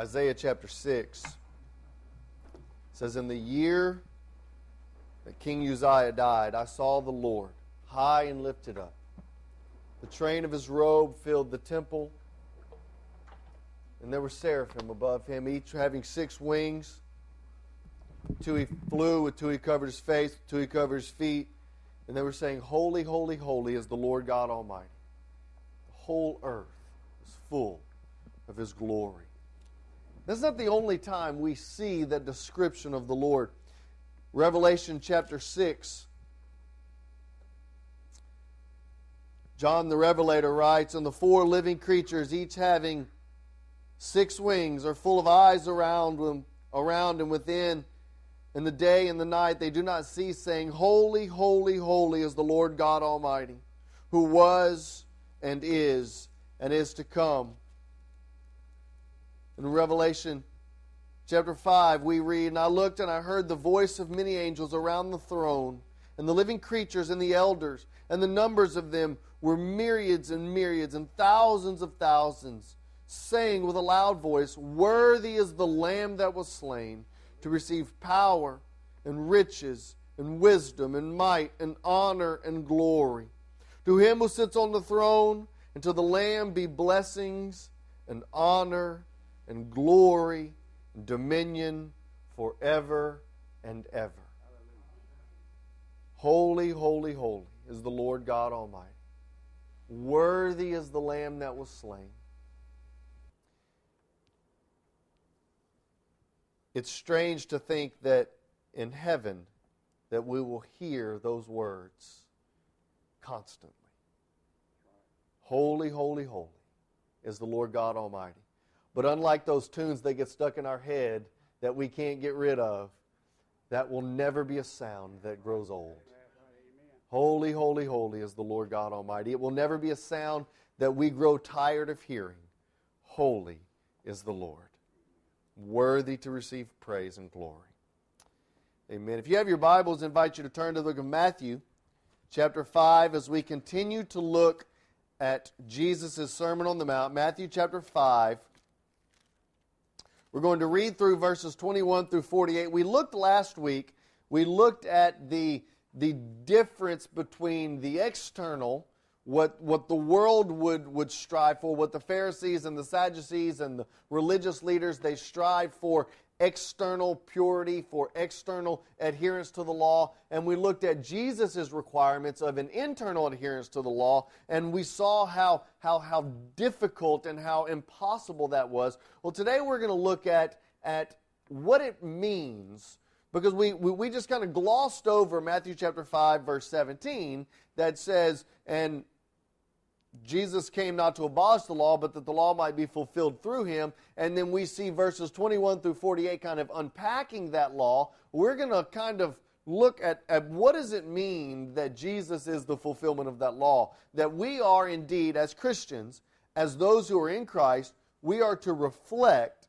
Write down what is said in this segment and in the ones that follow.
Isaiah chapter 6 says, In the year that King Uzziah died, I saw the Lord high and lifted up. The train of his robe filled the temple, and there were seraphim above him, each having six wings. Two he flew, with two he covered his face, with two he covered his feet. And they were saying, Holy, holy, holy is the Lord God Almighty. The whole earth is full of his glory. That's not the only time we see that description of the Lord. Revelation chapter 6. John the Revelator writes, And the four living creatures, each having six wings, are full of eyes around them, around and within. In the day and the night they do not cease saying, Holy, holy, holy is the Lord God Almighty, who was and is and is to come. In Revelation chapter 5, we read, And I looked and I heard the voice of many angels around the throne, and the living creatures and the elders, and the numbers of them were myriads and myriads and thousands of thousands, saying with a loud voice, Worthy is the Lamb that was slain to receive power and riches and wisdom and might and honor and glory. To him who sits on the throne and to the Lamb be blessings and honor and glory and dominion forever and ever. Holy, holy, holy is the Lord God Almighty. Worthy is the Lamb that was slain. It's strange to think that in heaven that we will hear those words constantly. Holy, holy, holy is the Lord God Almighty. But unlike those tunes that get stuck in our head that we can't get rid of, that will never be a sound that grows old. Holy, holy, holy is the Lord God Almighty. It will never be a sound that we grow tired of hearing. Holy is the Lord, worthy to receive praise and glory. Amen. If you have your Bibles, I invite you to turn to the book of Matthew, chapter 5, as we continue to look at Jesus' Sermon on the Mount. Matthew chapter 5 we're going to read through verses 21 through 48. We looked last week, we looked at the, the difference between the external, what, what the world would, would strive for, what the Pharisees and the Sadducees and the religious leaders, they strive for, external purity, for external adherence to the law, and we looked at Jesus' requirements of an internal adherence to the law, and we saw how, how, how difficult and how impossible that was. Well, today we're going to look at, at what it means because we, we, we just kind of glossed over Matthew chapter 5, verse 17, that says, And Jesus came not to abolish the law, but that the law might be fulfilled through him. And then we see verses 21 through 48 kind of unpacking that law. We're going to kind of look at, at what does it mean that Jesus is the fulfillment of that law? That we are indeed, as Christians, as those who are in Christ, we are to reflect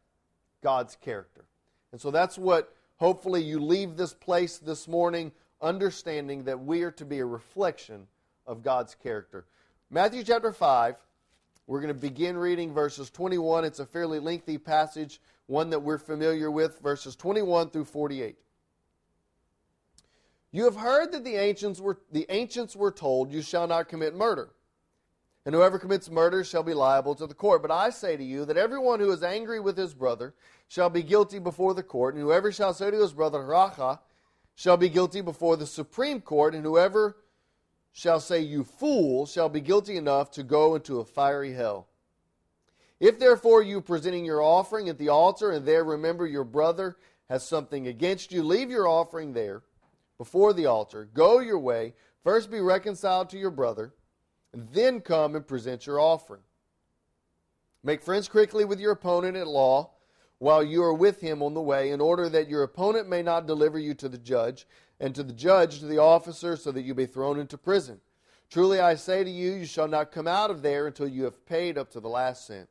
God's character. And so that's what hopefully you leave this place this morning understanding that we are to be a reflection of God's character. Matthew chapter 5, we're going to begin reading verses 21. It's a fairly lengthy passage, one that we're familiar with, verses 21 through 48. You have heard that the ancients were, the ancients were told, You shall not commit murder. And whoever commits murder shall be liable to the court. But I say to you that everyone who is angry with his brother shall be guilty before the court, and whoever shall say to his brother, Racha, shall be guilty before the Supreme Court, and whoever shall say, You fool, shall be guilty enough to go into a fiery hell. If therefore you presenting your offering at the altar and there remember your brother has something against you, leave your offering there before the altar, go your way, first be reconciled to your brother, and then come and present your offering. Make friends quickly with your opponent at law while you are with him on the way, in order that your opponent may not deliver you to the judge and to the judge, to the officer, so that you be thrown into prison. Truly I say to you, you shall not come out of there until you have paid up to the last cent.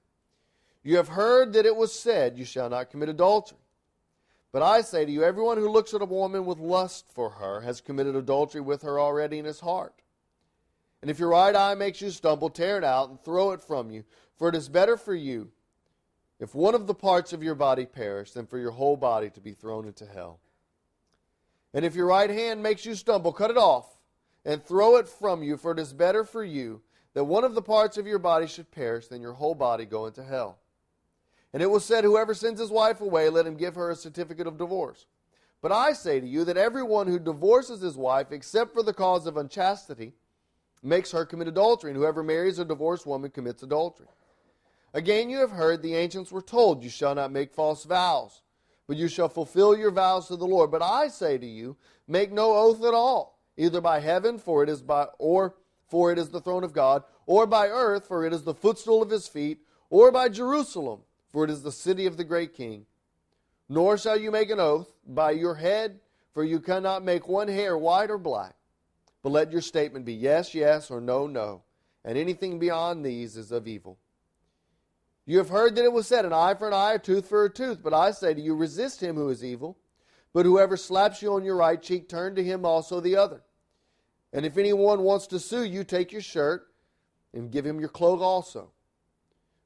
You have heard that it was said, You shall not commit adultery. But I say to you, everyone who looks at a woman with lust for her has committed adultery with her already in his heart. And if your right eye makes you stumble, tear it out and throw it from you. For it is better for you if one of the parts of your body perish, then for your whole body to be thrown into hell. And if your right hand makes you stumble, cut it off and throw it from you, for it is better for you that one of the parts of your body should perish than your whole body go into hell. And it was said, Whoever sends his wife away, let him give her a certificate of divorce. But I say to you that everyone who divorces his wife, except for the cause of unchastity, makes her commit adultery, and whoever marries a divorced woman commits adultery. Again, you have heard the ancients were told, You shall not make false vows, but you shall fulfill your vows to the Lord. But I say to you, make no oath at all, either by heaven, for it is by or for it is the throne of God, or by earth, for it is the footstool of his feet, or by Jerusalem, for it is the city of the great king. Nor shall you make an oath by your head, for you cannot make one hair white or black. But let your statement be yes, yes, or no, no. And anything beyond these is of evil. You have heard that it was said, an eye for an eye, a tooth for a tooth. But I say to you, resist him who is evil. But whoever slaps you on your right cheek, turn to him also the other. And if anyone wants to sue you, take your shirt and give him your cloak also.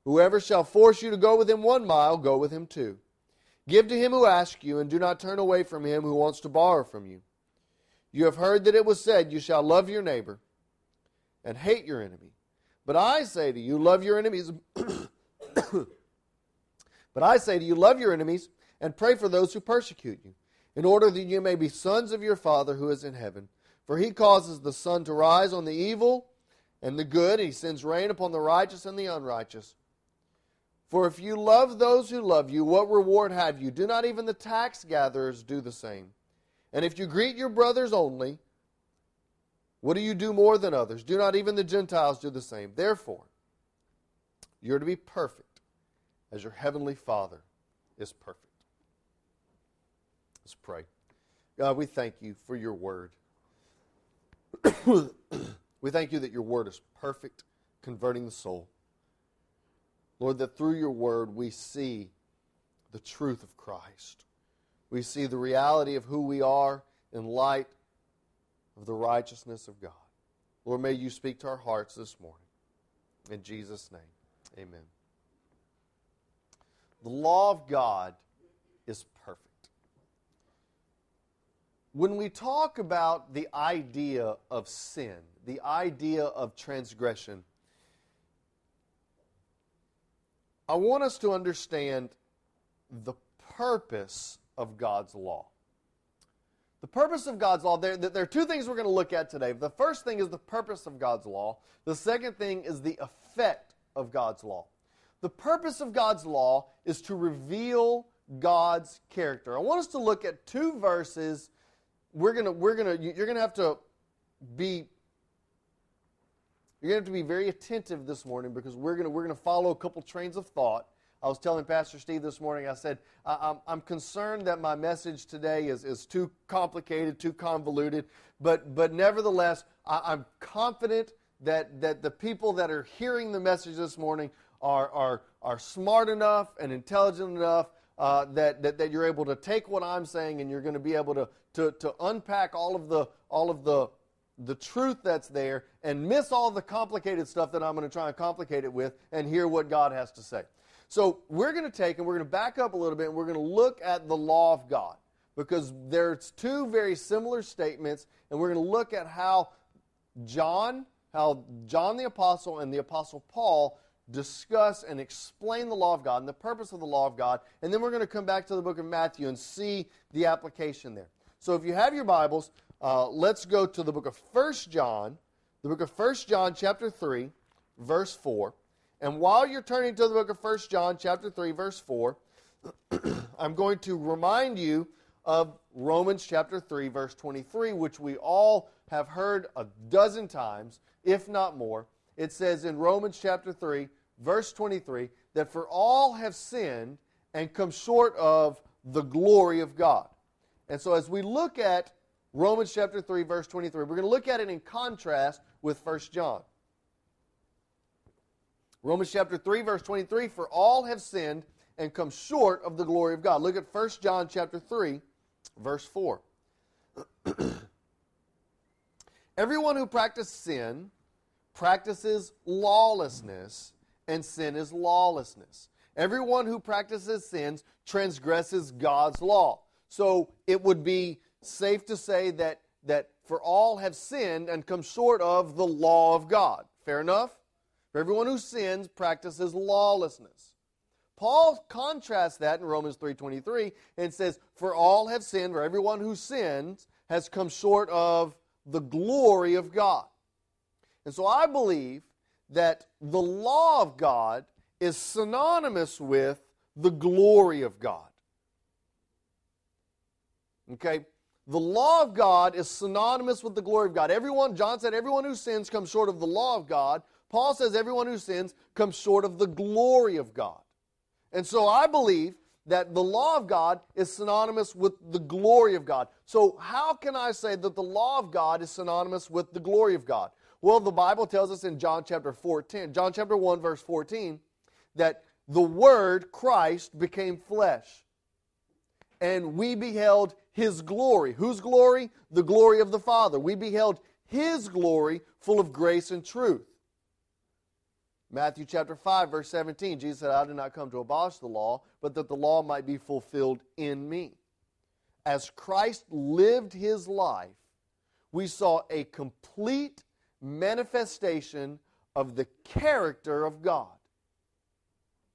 Whoever shall force you to go with him one mile, go with him two. Give to him who asks you, and do not turn away from him who wants to borrow from you. You have heard that it was said, You shall love your neighbor and hate your enemy. But I say to you, love your enemies. but I say to you, love your enemies and pray for those who persecute you, in order that you may be sons of your Father who is in heaven. For he causes the sun to rise on the evil and the good, and he sends rain upon the righteous and the unrighteous. For if you love those who love you, what reward have you? Do not even the tax gatherers do the same? And if you greet your brothers only, what do you do more than others? Do not even the Gentiles do the same? Therefore, you're to be perfect as your heavenly Father is perfect. Let's pray. God, we thank you for your word. we thank you that your word is perfect, converting the soul. Lord, that through your word we see the truth of Christ. We see the reality of who we are in light of the righteousness of God. Lord, may you speak to our hearts this morning. In Jesus' name, amen. The law of God is perfect. When we talk about the idea of sin, the idea of transgression, I want us to understand the purpose of God's law. The purpose of God's law, there, there are two things we're going to look at today. The first thing is the purpose of God's law, the second thing is the effect of God's law. The purpose of God's law is to reveal God's character. I want us to look at two verses. We're gonna, we're gonna, you're gonna have to be, you're gonna have to be very attentive this morning because we're gonna, we're gonna follow a couple trains of thought I was telling Pastor Steve this morning, I said, I'm, I'm concerned that my message today is, is too complicated, too convoluted, but, but nevertheless, I, I'm confident that, that the people that are hearing the message this morning are, are, are smart enough and intelligent enough uh, that, that, that you're able to take what I'm saying and you're going to be able to, to, to unpack all of the, all of the, the truth that's there and miss all the complicated stuff that I'm going to try and complicate it with and hear what God has to say. So we're going to take and we're going to back up a little bit and we're going to look at the law of God because there's two very similar statements and we're going to look at how John, how John the apostle and the apostle Paul discuss and explain the law of God and the purpose of the law of God. And then we're going to come back to the book of Matthew and see the application there. So if you have your Bibles, uh, let's go to the book of First John, the book of First John, chapter 3, verse 4. And while you're turning to the book of 1 John, chapter 3, verse 4, I'm going to remind you of Romans chapter 3, verse 23, which we all have heard a dozen times, if not more. It says in Romans chapter 3, verse 23, that for all have sinned and come short of the glory of God. And so as we look at Romans chapter 3, verse 23, we're going to look at it in contrast with 1 John. Romans chapter 3 verse 23 for all have sinned and come short of the glory of God. Look at 1 John chapter 3 verse 4. Everyone who practices sin practices lawlessness and sin is lawlessness. Everyone who practices sins transgresses God's law. So it would be safe to say that, that for all have sinned and come short of the law of God. Fair enough? For everyone who sins practices lawlessness. Paul contrasts that in Romans 3:23 and says, "For all have sinned, for everyone who sins has come short of the glory of God." And so I believe that the law of God is synonymous with the glory of God. Okay? The law of God is synonymous with the glory of God. Everyone, John said, everyone who sins comes short of the law of God. Paul says everyone who sins comes short of the glory of God. And so I believe that the law of God is synonymous with the glory of God. So, how can I say that the law of God is synonymous with the glory of God? Well, the Bible tells us in John chapter 14, John chapter 1 verse 14 that the word Christ became flesh. And we beheld his glory. Whose glory? The glory of the Father. We beheld his glory full of grace and truth. Matthew chapter 5 verse 17 Jesus said I did not come to abolish the law but that the law might be fulfilled in me. As Christ lived his life we saw a complete manifestation of the character of God.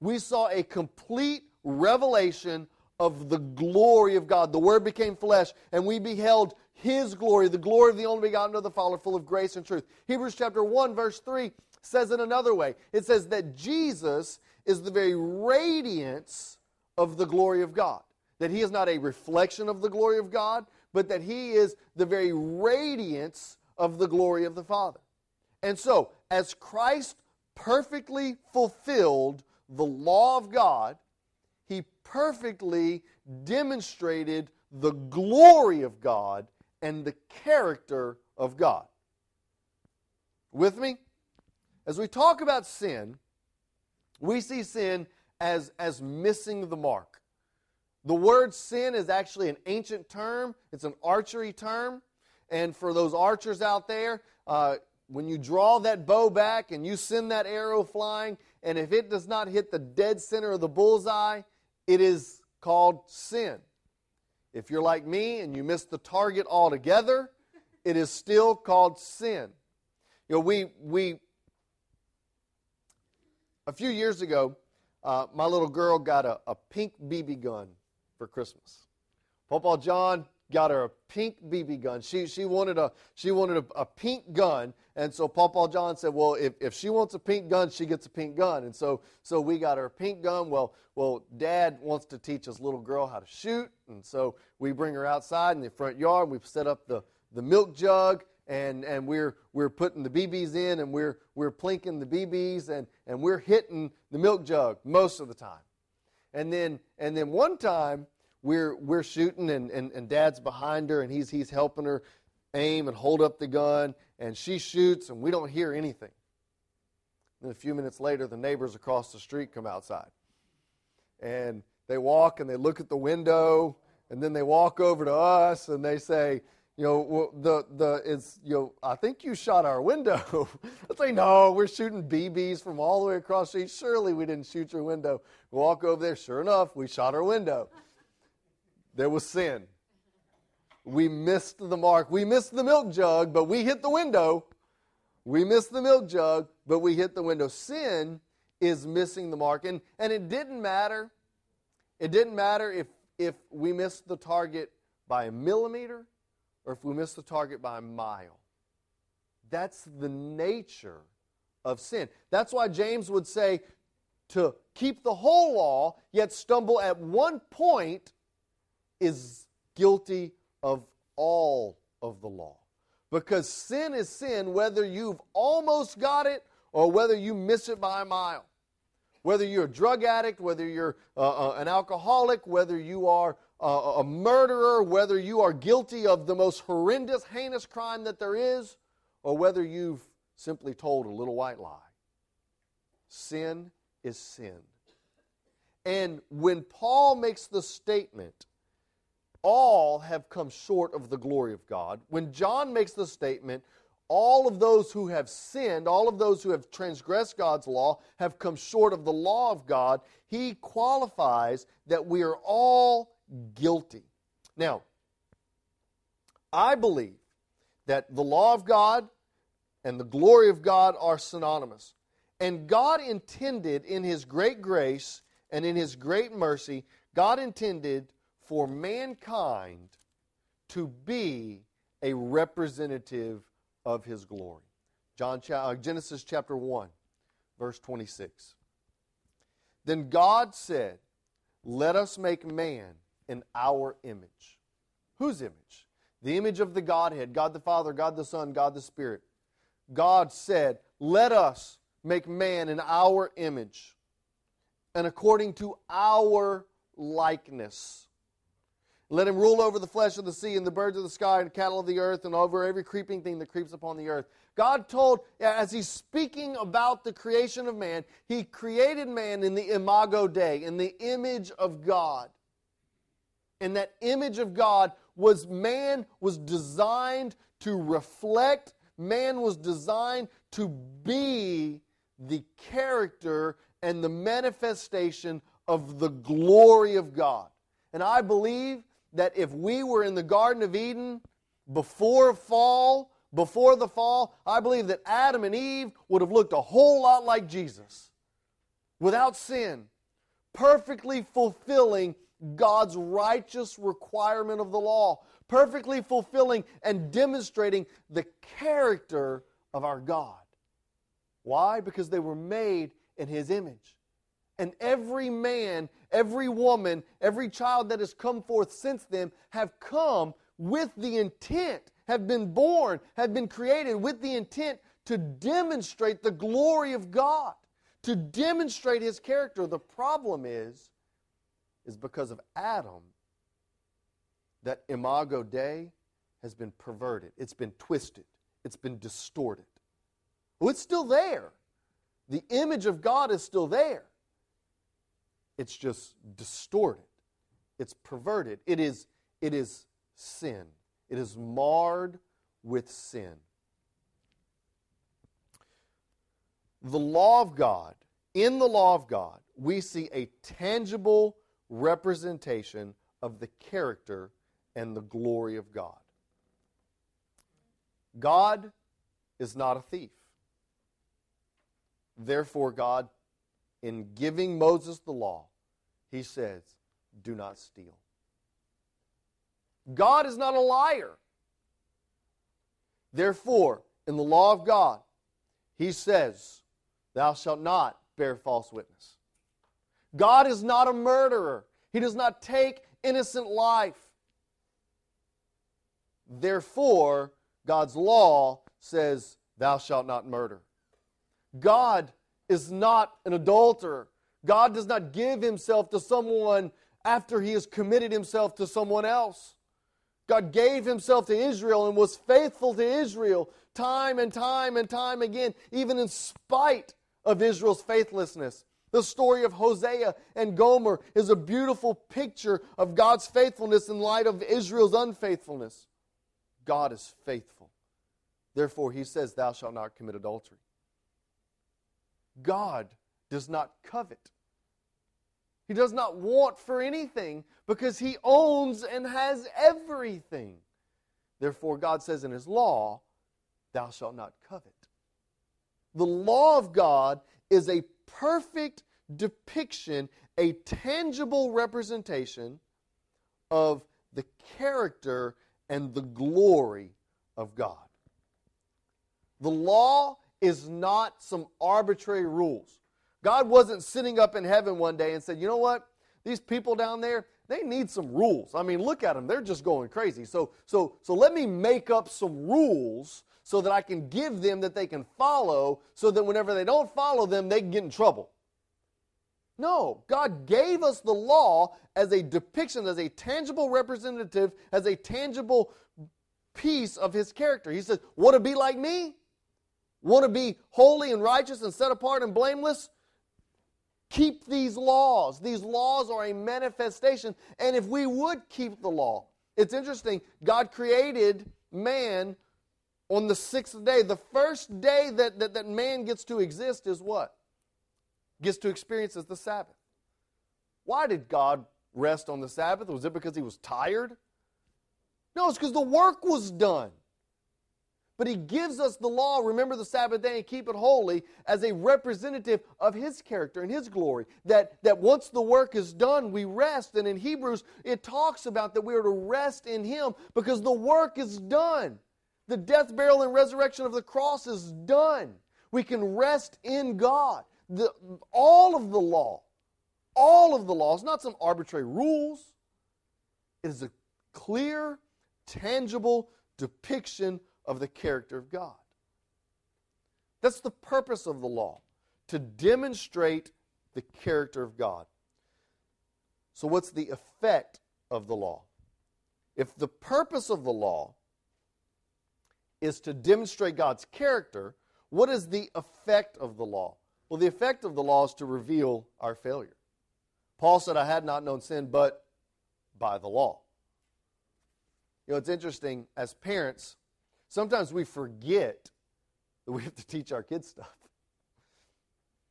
We saw a complete revelation of the glory of God. The Word became flesh, and we beheld His glory, the glory of the only begotten of the Father, full of grace and truth. Hebrews chapter 1, verse 3 says it another way. It says that Jesus is the very radiance of the glory of God. That He is not a reflection of the glory of God, but that He is the very radiance of the glory of the Father. And so, as Christ perfectly fulfilled the law of God, he perfectly demonstrated the glory of God and the character of God. With me? As we talk about sin, we see sin as, as missing the mark. The word sin is actually an ancient term, it's an archery term. And for those archers out there, uh, when you draw that bow back and you send that arrow flying, and if it does not hit the dead center of the bullseye, it is called sin. If you're like me and you miss the target altogether, it is still called sin. You know, we, we a few years ago, uh, my little girl got a, a pink BB gun for Christmas. Papa John got her a pink BB gun. She, she wanted, a, she wanted a, a, pink gun. And so Papa John said, well, if, if she wants a pink gun, she gets a pink gun. And so, so we got her a pink gun. Well, well, Dad wants to teach his little girl how to shoot. And so we bring her outside in the front yard. We set up the, the milk jug. And, and we're, we're putting the BBs in and we're, we're plinking the BBs and, and we're hitting the milk jug most of the time. And then, and then one time, we're, we're shooting and, and, and dad's behind her and he's, he's helping her aim and hold up the gun and she shoots and we don't hear anything. Then a few minutes later, the neighbors across the street come outside. And they walk and they look at the window and then they walk over to us and they say, you know, the the it's you know, I think you shot our window. I say, no, we're shooting BBs from all the way across the street. Surely we didn't shoot your window. We walk over there. Sure enough, we shot our window. There was sin. We missed the mark. We missed the milk jug, but we hit the window. We missed the milk jug, but we hit the window. Sin is missing the mark. And, and it didn't matter. It didn't matter if, if we missed the target by a millimeter or if we missed the target by a mile. That's the nature of sin. That's why James would say to keep the whole law, yet stumble at one point is guilty of all of the law. Because sin is sin whether you've almost got it or whether you miss it by a mile. Whether you're a drug addict, whether you're uh, uh, an alcoholic, whether you are uh, a murderer, whether you are guilty of the most horrendous, heinous crime that there is, or whether you've simply told a little white lie. Sin is sin. And when Paul makes the statement, all have come short of the glory of God. When John makes the statement, all of those who have sinned, all of those who have transgressed God's law, have come short of the law of God, he qualifies that we are all guilty. Now, I believe that the law of God and the glory of God are synonymous. And God intended, in His great grace and in His great mercy, God intended for mankind to be a representative of His glory. John, uh, Genesis chapter 1, verse 26. Then God said, Let us make man in our image. Whose image? The image of the Godhead God the Father, God the Son, God the Spirit. God said, Let us make man in our image and according to our likeness. Let him rule over the flesh of the sea and the birds of the sky and cattle of the earth and over every creeping thing that creeps upon the earth. God told, as he's speaking about the creation of man, he created man in the imago Dei, in the image of God. And that image of God was man was designed to reflect, man was designed to be the character and the manifestation of the glory of God. And I believe that if we were in the Garden of Eden before fall, before the fall, I believe that Adam and Eve would have looked a whole lot like Jesus without sin, perfectly fulfilling God's righteous requirement of the law, perfectly fulfilling and demonstrating the character of our God. Why? Because they were made in His image. And every man, every woman, every child that has come forth since then have come with the intent, have been born, have been created with the intent to demonstrate the glory of God, to demonstrate His character. The problem is, is because of Adam, that imago Dei has been perverted. It's been twisted. It's been distorted. Well, it's still there. The image of God is still there. It's just distorted. It's perverted. It is, it is sin. It is marred with sin. The law of God, in the law of God, we see a tangible representation of the character and the glory of God. God is not a thief. Therefore, God, in giving Moses the law, he says, Do not steal. God is not a liar. Therefore, in the law of God, he says, Thou shalt not bear false witness. God is not a murderer. He does not take innocent life. Therefore, God's law says, Thou shalt not murder. God is not an adulterer. God does not give himself to someone after he has committed himself to someone else. God gave himself to Israel and was faithful to Israel time and time and time again, even in spite of Israel's faithlessness. The story of Hosea and Gomer is a beautiful picture of God's faithfulness in light of Israel's unfaithfulness. God is faithful. Therefore, he says, Thou shalt not commit adultery. God does not covet. He does not want for anything because he owns and has everything. Therefore, God says in his law, Thou shalt not covet. The law of God is a perfect depiction, a tangible representation of the character and the glory of God. The law is not some arbitrary rules. God wasn't sitting up in heaven one day and said, you know what? These people down there, they need some rules. I mean, look at them. They're just going crazy. So, so, so let me make up some rules so that I can give them that they can follow so that whenever they don't follow them, they can get in trouble. No, God gave us the law as a depiction, as a tangible representative, as a tangible piece of His character. He says, Want to be like me? Want to be holy and righteous and set apart and blameless? Keep these laws. These laws are a manifestation. And if we would keep the law, it's interesting. God created man on the sixth day. The first day that, that, that man gets to exist is what? Gets to experience is the Sabbath. Why did God rest on the Sabbath? Was it because he was tired? No, it's because the work was done. But he gives us the law, remember the Sabbath day and keep it holy, as a representative of his character and his glory. That, that once the work is done, we rest. And in Hebrews, it talks about that we are to rest in him because the work is done. The death, burial, and resurrection of the cross is done. We can rest in God. The, all of the law, all of the law, is not some arbitrary rules. It is a clear, tangible depiction of the character of God. That's the purpose of the law, to demonstrate the character of God. So, what's the effect of the law? If the purpose of the law is to demonstrate God's character, what is the effect of the law? Well, the effect of the law is to reveal our failure. Paul said, I had not known sin but by the law. You know, it's interesting, as parents, Sometimes we forget that we have to teach our kids stuff.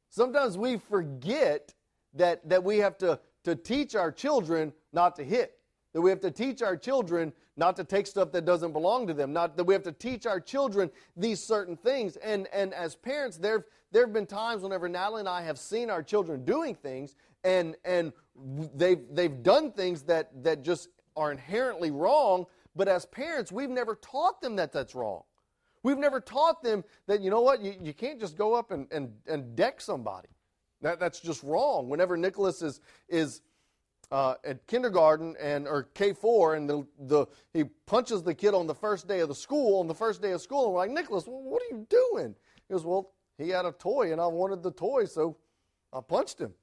Sometimes we forget that, that we have to, to teach our children not to hit, that we have to teach our children not to take stuff that doesn't belong to them, not that we have to teach our children these certain things. And, and as parents, there there have been times whenever Natalie and I have seen our children doing things, and, and they've, they've done things that, that just are inherently wrong, but as parents, we've never taught them that that's wrong. We've never taught them that, you know what, you, you can't just go up and, and, and deck somebody. That, that's just wrong. Whenever Nicholas is, is uh, at kindergarten and or K4 and the, the, he punches the kid on the first day of the school, on the first day of school, and we're like, Nicholas, what are you doing? He goes, well, he had a toy and I wanted the toy, so I punched him.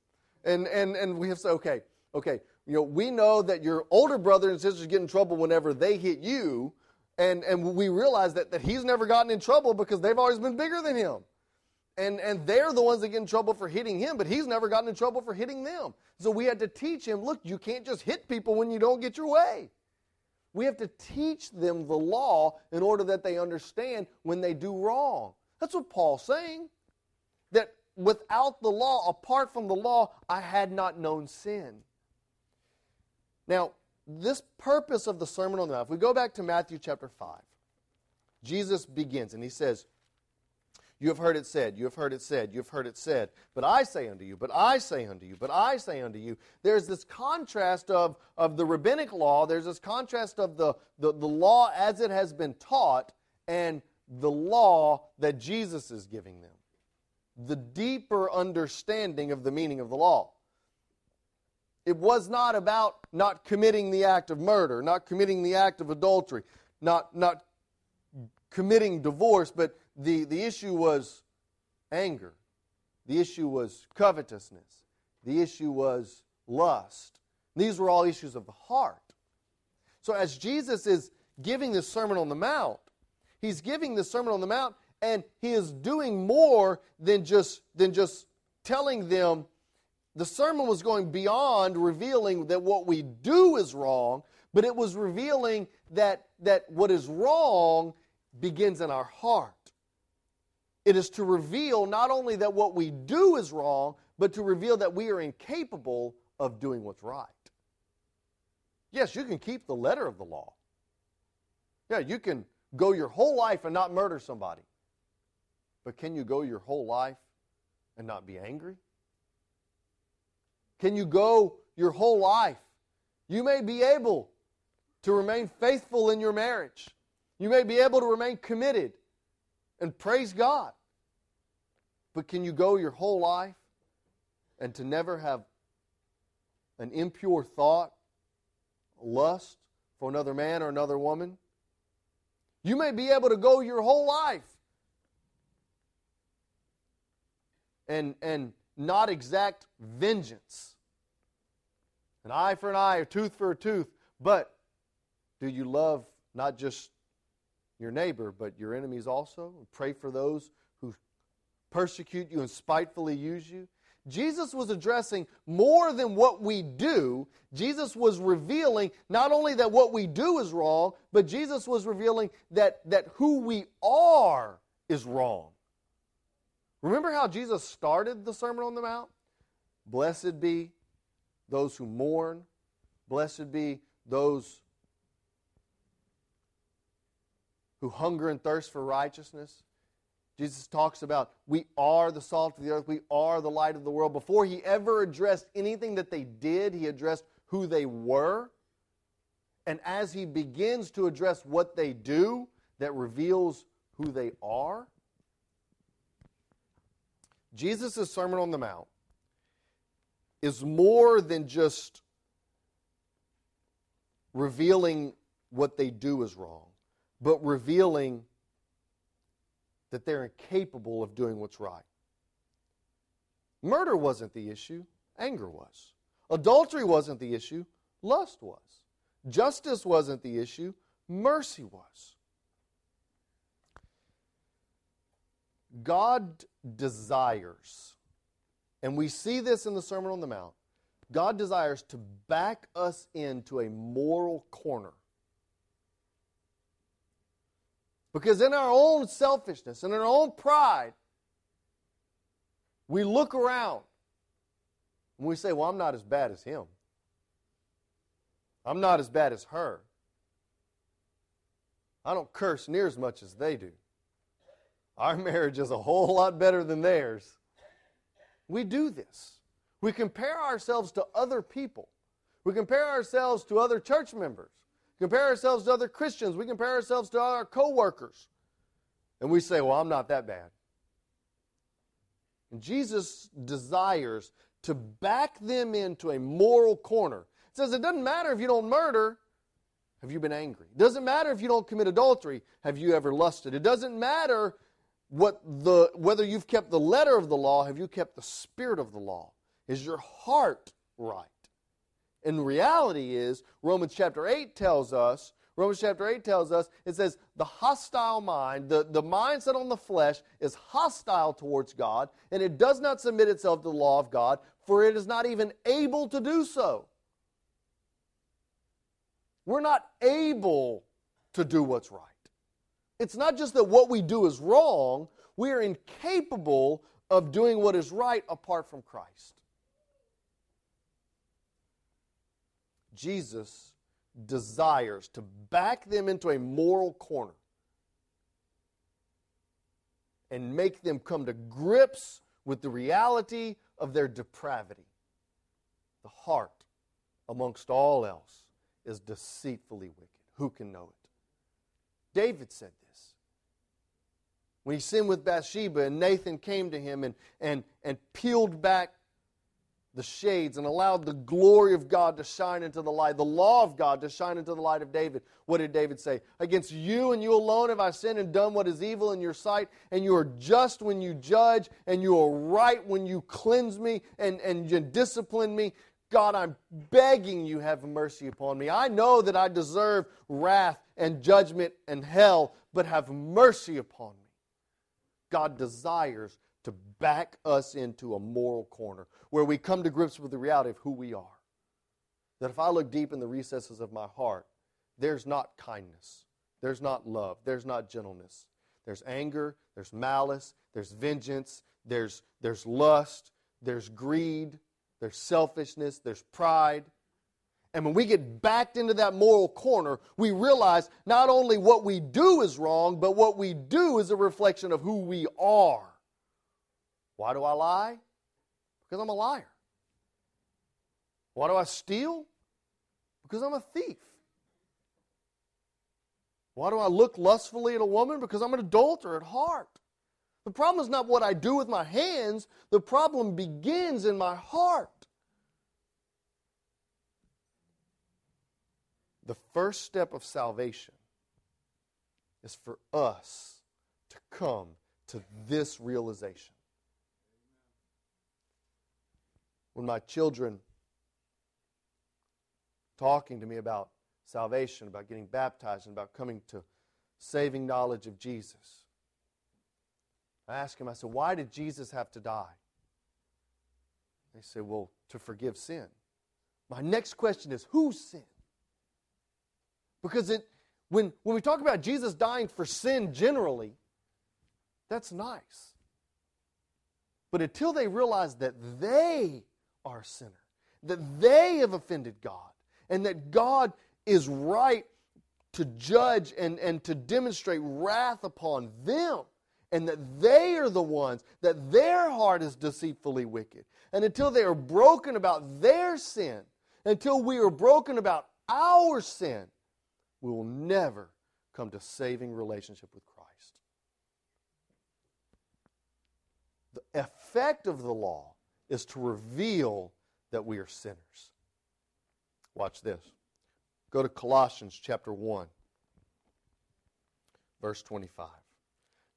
And, and, and we have to say, okay, okay, you know, we know that your older brother and sisters get in trouble whenever they hit you, and, and we realize that, that he's never gotten in trouble because they've always been bigger than him. And, and they're the ones that get in trouble for hitting him, but he's never gotten in trouble for hitting them. So we had to teach him look, you can't just hit people when you don't get your way. We have to teach them the law in order that they understand when they do wrong. That's what Paul's saying. That without the law, apart from the law, I had not known sin. Now, this purpose of the Sermon on the Mount, if we go back to Matthew chapter 5, Jesus begins and he says, You have heard it said, you have heard it said, you have heard it said, but I say unto you, but I say unto you, but I say unto you. There's this contrast of, of the rabbinic law, there's this contrast of the, the, the law as it has been taught and the law that Jesus is giving them. The deeper understanding of the meaning of the law. It was not about not committing the act of murder, not committing the act of adultery, not, not committing divorce, but the, the issue was anger. The issue was covetousness. The issue was lust. These were all issues of the heart. So, as Jesus is giving this Sermon on the Mount, he's giving the Sermon on the Mount, and he is doing more than just, than just telling them the sermon was going beyond revealing that what we do is wrong, but it was revealing that, that what is wrong begins in our heart. It is to reveal not only that what we do is wrong, but to reveal that we are incapable of doing what's right. Yes, you can keep the letter of the law. Yeah, you can go your whole life and not murder somebody. But can you go your whole life and not be angry? Can you go your whole life? You may be able to remain faithful in your marriage. You may be able to remain committed and praise God. But can you go your whole life and to never have an impure thought, lust for another man or another woman? You may be able to go your whole life and, and not exact vengeance. An eye for an eye, a tooth for a tooth. But do you love not just your neighbor, but your enemies also? Pray for those who persecute you and spitefully use you. Jesus was addressing more than what we do. Jesus was revealing not only that what we do is wrong, but Jesus was revealing that, that who we are is wrong. Remember how Jesus started the Sermon on the Mount? Blessed be those who mourn, blessed be those who hunger and thirst for righteousness. Jesus talks about we are the salt of the earth, we are the light of the world. Before he ever addressed anything that they did, he addressed who they were. And as he begins to address what they do, that reveals who they are. Jesus' Sermon on the Mount is more than just revealing what they do is wrong, but revealing that they're incapable of doing what's right. Murder wasn't the issue, anger was. Adultery wasn't the issue, lust was. Justice wasn't the issue, mercy was. God desires, and we see this in the Sermon on the Mount, God desires to back us into a moral corner. Because in our own selfishness and in our own pride, we look around and we say, Well, I'm not as bad as him. I'm not as bad as her. I don't curse near as much as they do. Our marriage is a whole lot better than theirs. We do this. We compare ourselves to other people. We compare ourselves to other church members. Compare ourselves to other Christians. We compare ourselves to our coworkers. And we say, well, I'm not that bad. And Jesus desires to back them into a moral corner. It says it doesn't matter if you don't murder, have you been angry? It doesn't matter if you don't commit adultery, have you ever lusted? It doesn't matter what the whether you've kept the letter of the law, have you kept the spirit of the law? Is your heart right? And reality is, Romans chapter 8 tells us, Romans chapter 8 tells us, it says, the hostile mind, the, the mindset on the flesh is hostile towards God, and it does not submit itself to the law of God, for it is not even able to do so. We're not able to do what's right. It's not just that what we do is wrong, we are incapable of doing what is right apart from Christ. Jesus desires to back them into a moral corner and make them come to grips with the reality of their depravity. The heart, amongst all else, is deceitfully wicked. Who can know it? David said this. When he sinned with Bathsheba and Nathan came to him and, and, and peeled back the shades and allowed the glory of God to shine into the light, the law of God to shine into the light of David. What did David say? Against you and you alone have I sinned and done what is evil in your sight, and you are just when you judge, and you are right when you cleanse me and, and you discipline me. God, I'm begging you have mercy upon me. I know that I deserve wrath and judgment and hell, but have mercy upon me. God desires to back us into a moral corner where we come to grips with the reality of who we are. That if I look deep in the recesses of my heart, there's not kindness, there's not love, there's not gentleness. There's anger, there's malice, there's vengeance, there's, there's lust, there's greed, there's selfishness, there's pride. And when we get backed into that moral corner, we realize not only what we do is wrong, but what we do is a reflection of who we are. Why do I lie? Because I'm a liar. Why do I steal? Because I'm a thief. Why do I look lustfully at a woman? Because I'm an adulterer at heart. The problem is not what I do with my hands, the problem begins in my heart. The first step of salvation is for us to come to this realization. when my children talking to me about salvation, about getting baptized, and about coming to saving knowledge of Jesus. I asked him, I said, why did Jesus have to die? They say, well, to forgive sin. My next question is, whose sin? Because it, when, when we talk about Jesus dying for sin generally, that's nice. But until they realize that they are a sinner, that they have offended God, and that God is right to judge and, and to demonstrate wrath upon them, and that they are the ones, that their heart is deceitfully wicked. And until they are broken about their sin, until we are broken about our sin, we will never come to saving relationship with Christ. The effect of the law is to reveal that we are sinners. Watch this. Go to Colossians chapter 1, verse 25.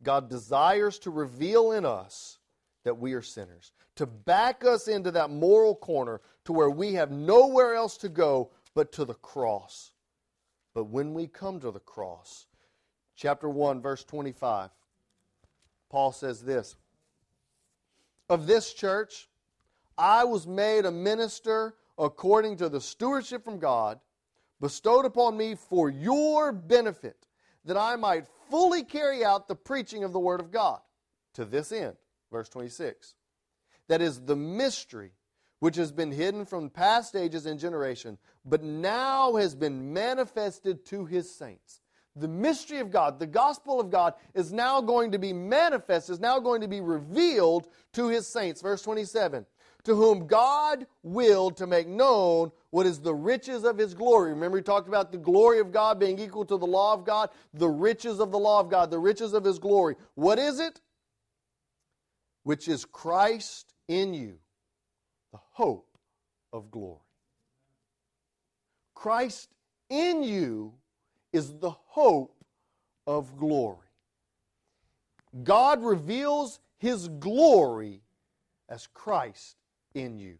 God desires to reveal in us that we are sinners, to back us into that moral corner to where we have nowhere else to go but to the cross. But when we come to the cross, chapter 1, verse 25, Paul says this Of this church, I was made a minister according to the stewardship from God bestowed upon me for your benefit, that I might fully carry out the preaching of the Word of God. To this end, verse 26. That is the mystery which has been hidden from past ages and generation, but now has been manifested to his saints. The mystery of God, the gospel of God, is now going to be manifest, is now going to be revealed to his saints. Verse 27 To whom God willed to make known what is the riches of his glory. Remember, we talked about the glory of God being equal to the law of God, the riches of the law of God, the riches of his glory. What is it? Which is Christ in you hope of glory. Christ in you is the hope of glory. God reveals his glory as Christ in you.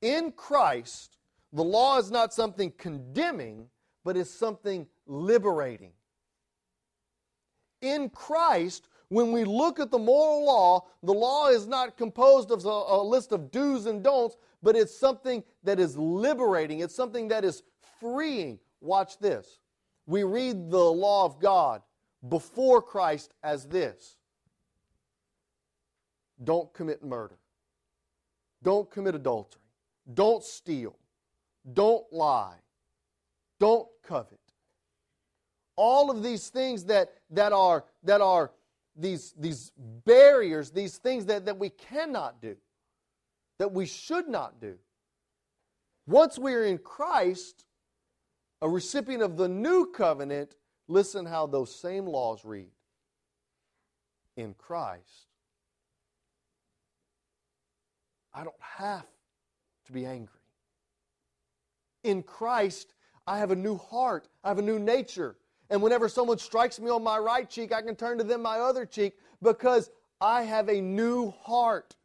In Christ, the law is not something condemning, but is something liberating. In Christ, when we look at the moral law, the law is not composed of a, a, list of do's and don'ts, but it's something that is liberating. It's something that is freeing. Watch this. We read the law of God before Christ as this Don't commit murder. Don't commit adultery. Don't steal. Don't lie. Don't covet. All of these things that, that, are, that are these, these barriers, these things that, that we cannot do, that we should not do. Once we are in Christ, a recipient of the new covenant, listen how those same laws read. In Christ, I don't have to be angry. In Christ, I have a new heart, I have a new nature. And whenever someone strikes me on my right cheek, I can turn to them my other cheek because I have a new heart.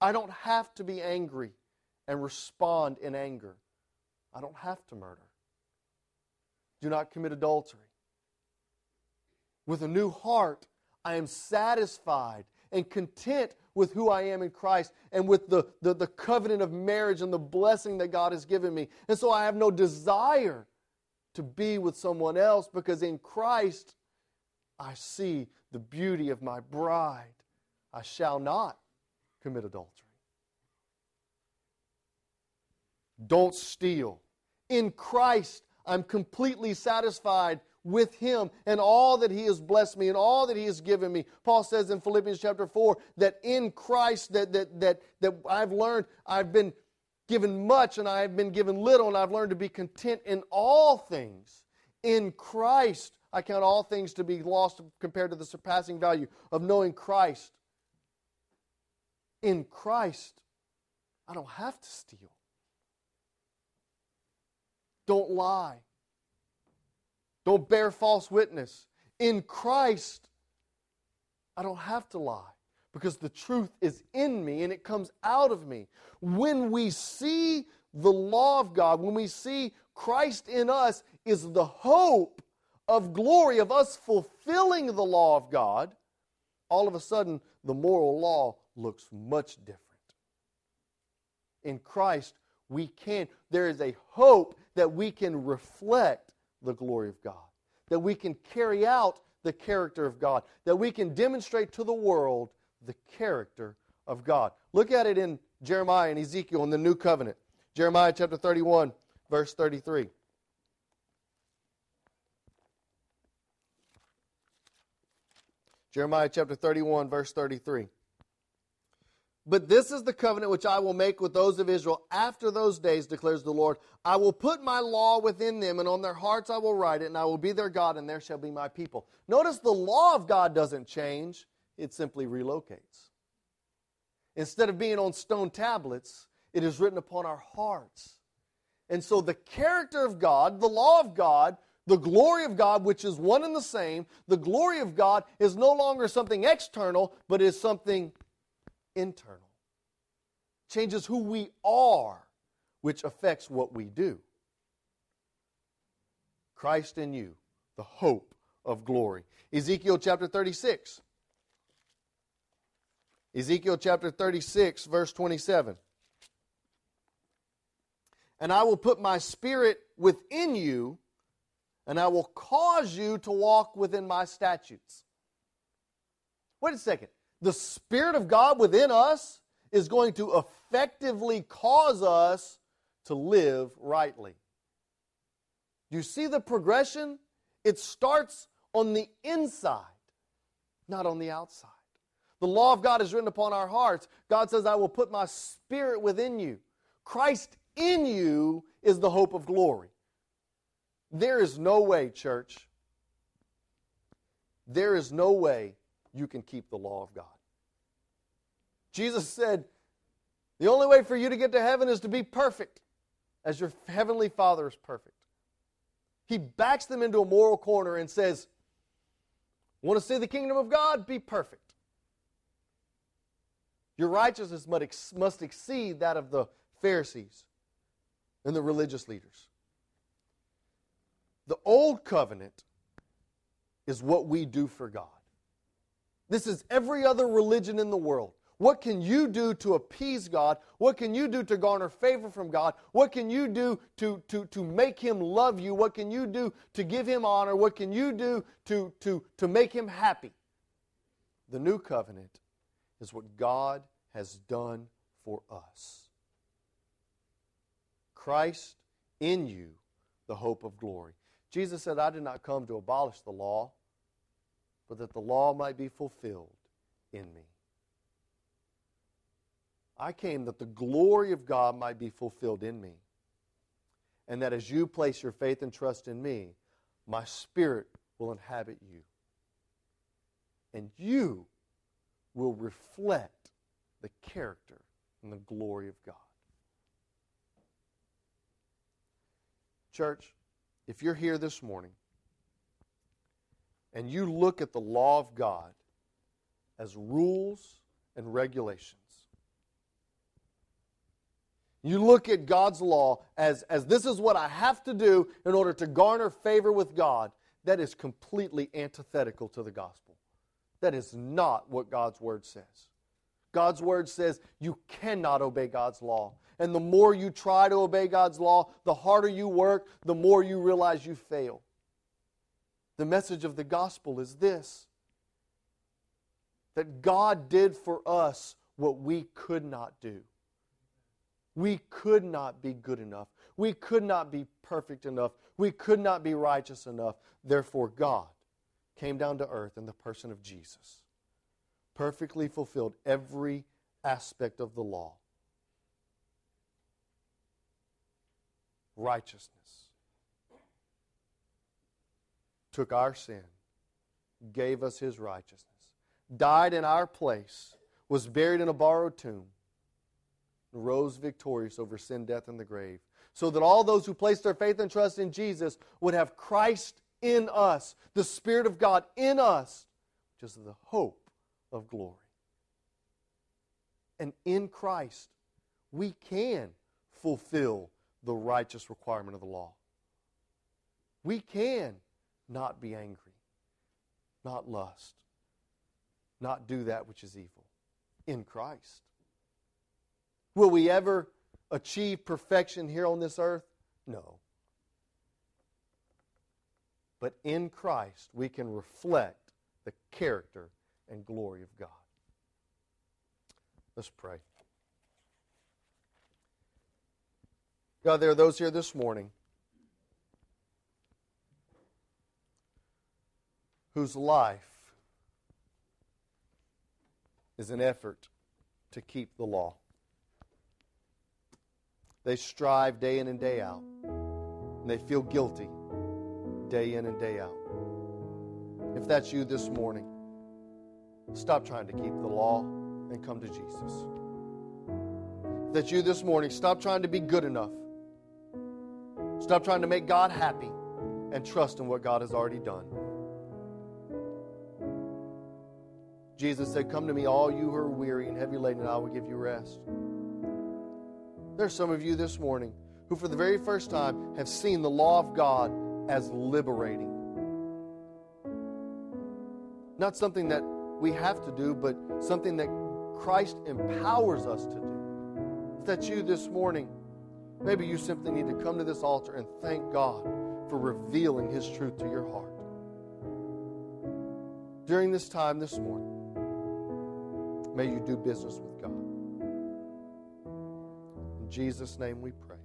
I don't have to be angry and respond in anger. I don't have to murder. Do not commit adultery. With a new heart, I am satisfied and content with who I am in Christ and with the, the, the, covenant of marriage and the blessing that God has given me. And so I have no desire to be with someone else because in Christ I see the beauty of my bride. I shall not commit adultery. Don't steal. In Christ, I'm completely satisfied with him and all that he has blessed me and all that he has given me. Paul says in Philippians chapter 4 that in Christ that that that, that I've learned I've been given much and I have been given little, and I've learned to be content in all things. In Christ, I count all things to be lost compared to the surpassing value of knowing Christ. In Christ, I don't have to steal. Don't lie. Don't bear false witness. In Christ, I don't have to lie because the truth is in me and it comes out of me. When we see the law of God, when we see Christ in us, is the hope of glory of us fulfilling the law of God, all of a sudden the moral law looks much different. in Christ, we can. There is a hope that we can reflect the glory of God, that we can carry out the character of God, that we can demonstrate to the world the character of God. Look at it in Jeremiah and Ezekiel in the New Covenant. Jeremiah chapter 31, verse 33. Jeremiah chapter 31, verse 33. But this is the covenant which I will make with those of Israel after those days, declares the Lord. I will put my law within them, and on their hearts I will write it, and I will be their God, and there shall be my people. Notice the law of God doesn't change, it simply relocates. Instead of being on stone tablets, it is written upon our hearts. And so the character of God, the law of God, the glory of God, which is one and the same, the glory of God is no longer something external, but is something internal. Changes who we are, which affects what we do. Christ in you, the hope of glory. Ezekiel chapter 36. Ezekiel chapter 36, verse 27. And I will put my spirit within you, and I will cause you to walk within my statutes. Wait a second. The Spirit of God within us is going to effectively cause us to live rightly. Do you see the progression? It starts on the inside, not on the outside. The law of God is written upon our hearts. God says, I will put my spirit within you. Christ in you is the hope of glory. There is no way, church, there is no way you can keep the law of God. Jesus said, The only way for you to get to heaven is to be perfect, as your heavenly Father is perfect. He backs them into a moral corner and says, Want to see the kingdom of God? Be perfect. Your righteousness must exceed that of the Pharisees and the religious leaders. The old covenant is what we do for God. This is every other religion in the world. What can you do to appease God? What can you do to garner favor from God? What can you do to, to, to make Him love you? What can you do to give Him honor? What can you do to, to, to make Him happy? The new covenant is what God has done for us. Christ in you, the hope of glory. Jesus said, I did not come to abolish the law, but that the law might be fulfilled in me. I came that the glory of God might be fulfilled in me. And that as you place your faith and trust in me, my spirit will inhabit you. And you will reflect the character and the glory of God. Church, if you're here this morning and you look at the law of God as rules and regulations, you look at God's law as, as this is what I have to do in order to garner favor with God. That is completely antithetical to the gospel. That is not what God's word says. God's word says you cannot obey God's law. And the more you try to obey God's law, the harder you work, the more you realize you fail. The message of the gospel is this that God did for us what we could not do. We could not be good enough. We could not be perfect enough. We could not be righteous enough. Therefore, God came down to earth in the person of Jesus, perfectly fulfilled every aspect of the law. Righteousness. Took our sin, gave us his righteousness, died in our place, was buried in a borrowed tomb rose victorious over sin, death, and the grave, so that all those who place their faith and trust in Jesus would have Christ in us, the Spirit of God in us, which is the hope of glory. And in Christ, we can fulfill the righteous requirement of the law. We can not be angry, not lust, not do that which is evil in Christ. Will we ever achieve perfection here on this earth? No. But in Christ, we can reflect the character and glory of God. Let's pray. God, there are those here this morning whose life is an effort to keep the law. They strive day in and day out, and they feel guilty day in and day out. If that's you this morning, stop trying to keep the law and come to Jesus. If that's you this morning, stop trying to be good enough. Stop trying to make God happy and trust in what God has already done. Jesus said, Come to me, all you who are weary and heavy laden, and I will give you rest. There's some of you this morning who, for the very first time, have seen the law of God as liberating. Not something that we have to do, but something that Christ empowers us to do. If that's you this morning, maybe you simply need to come to this altar and thank God for revealing His truth to your heart. During this time this morning, may you do business with God. In Jesus' name we pray.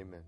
Amen.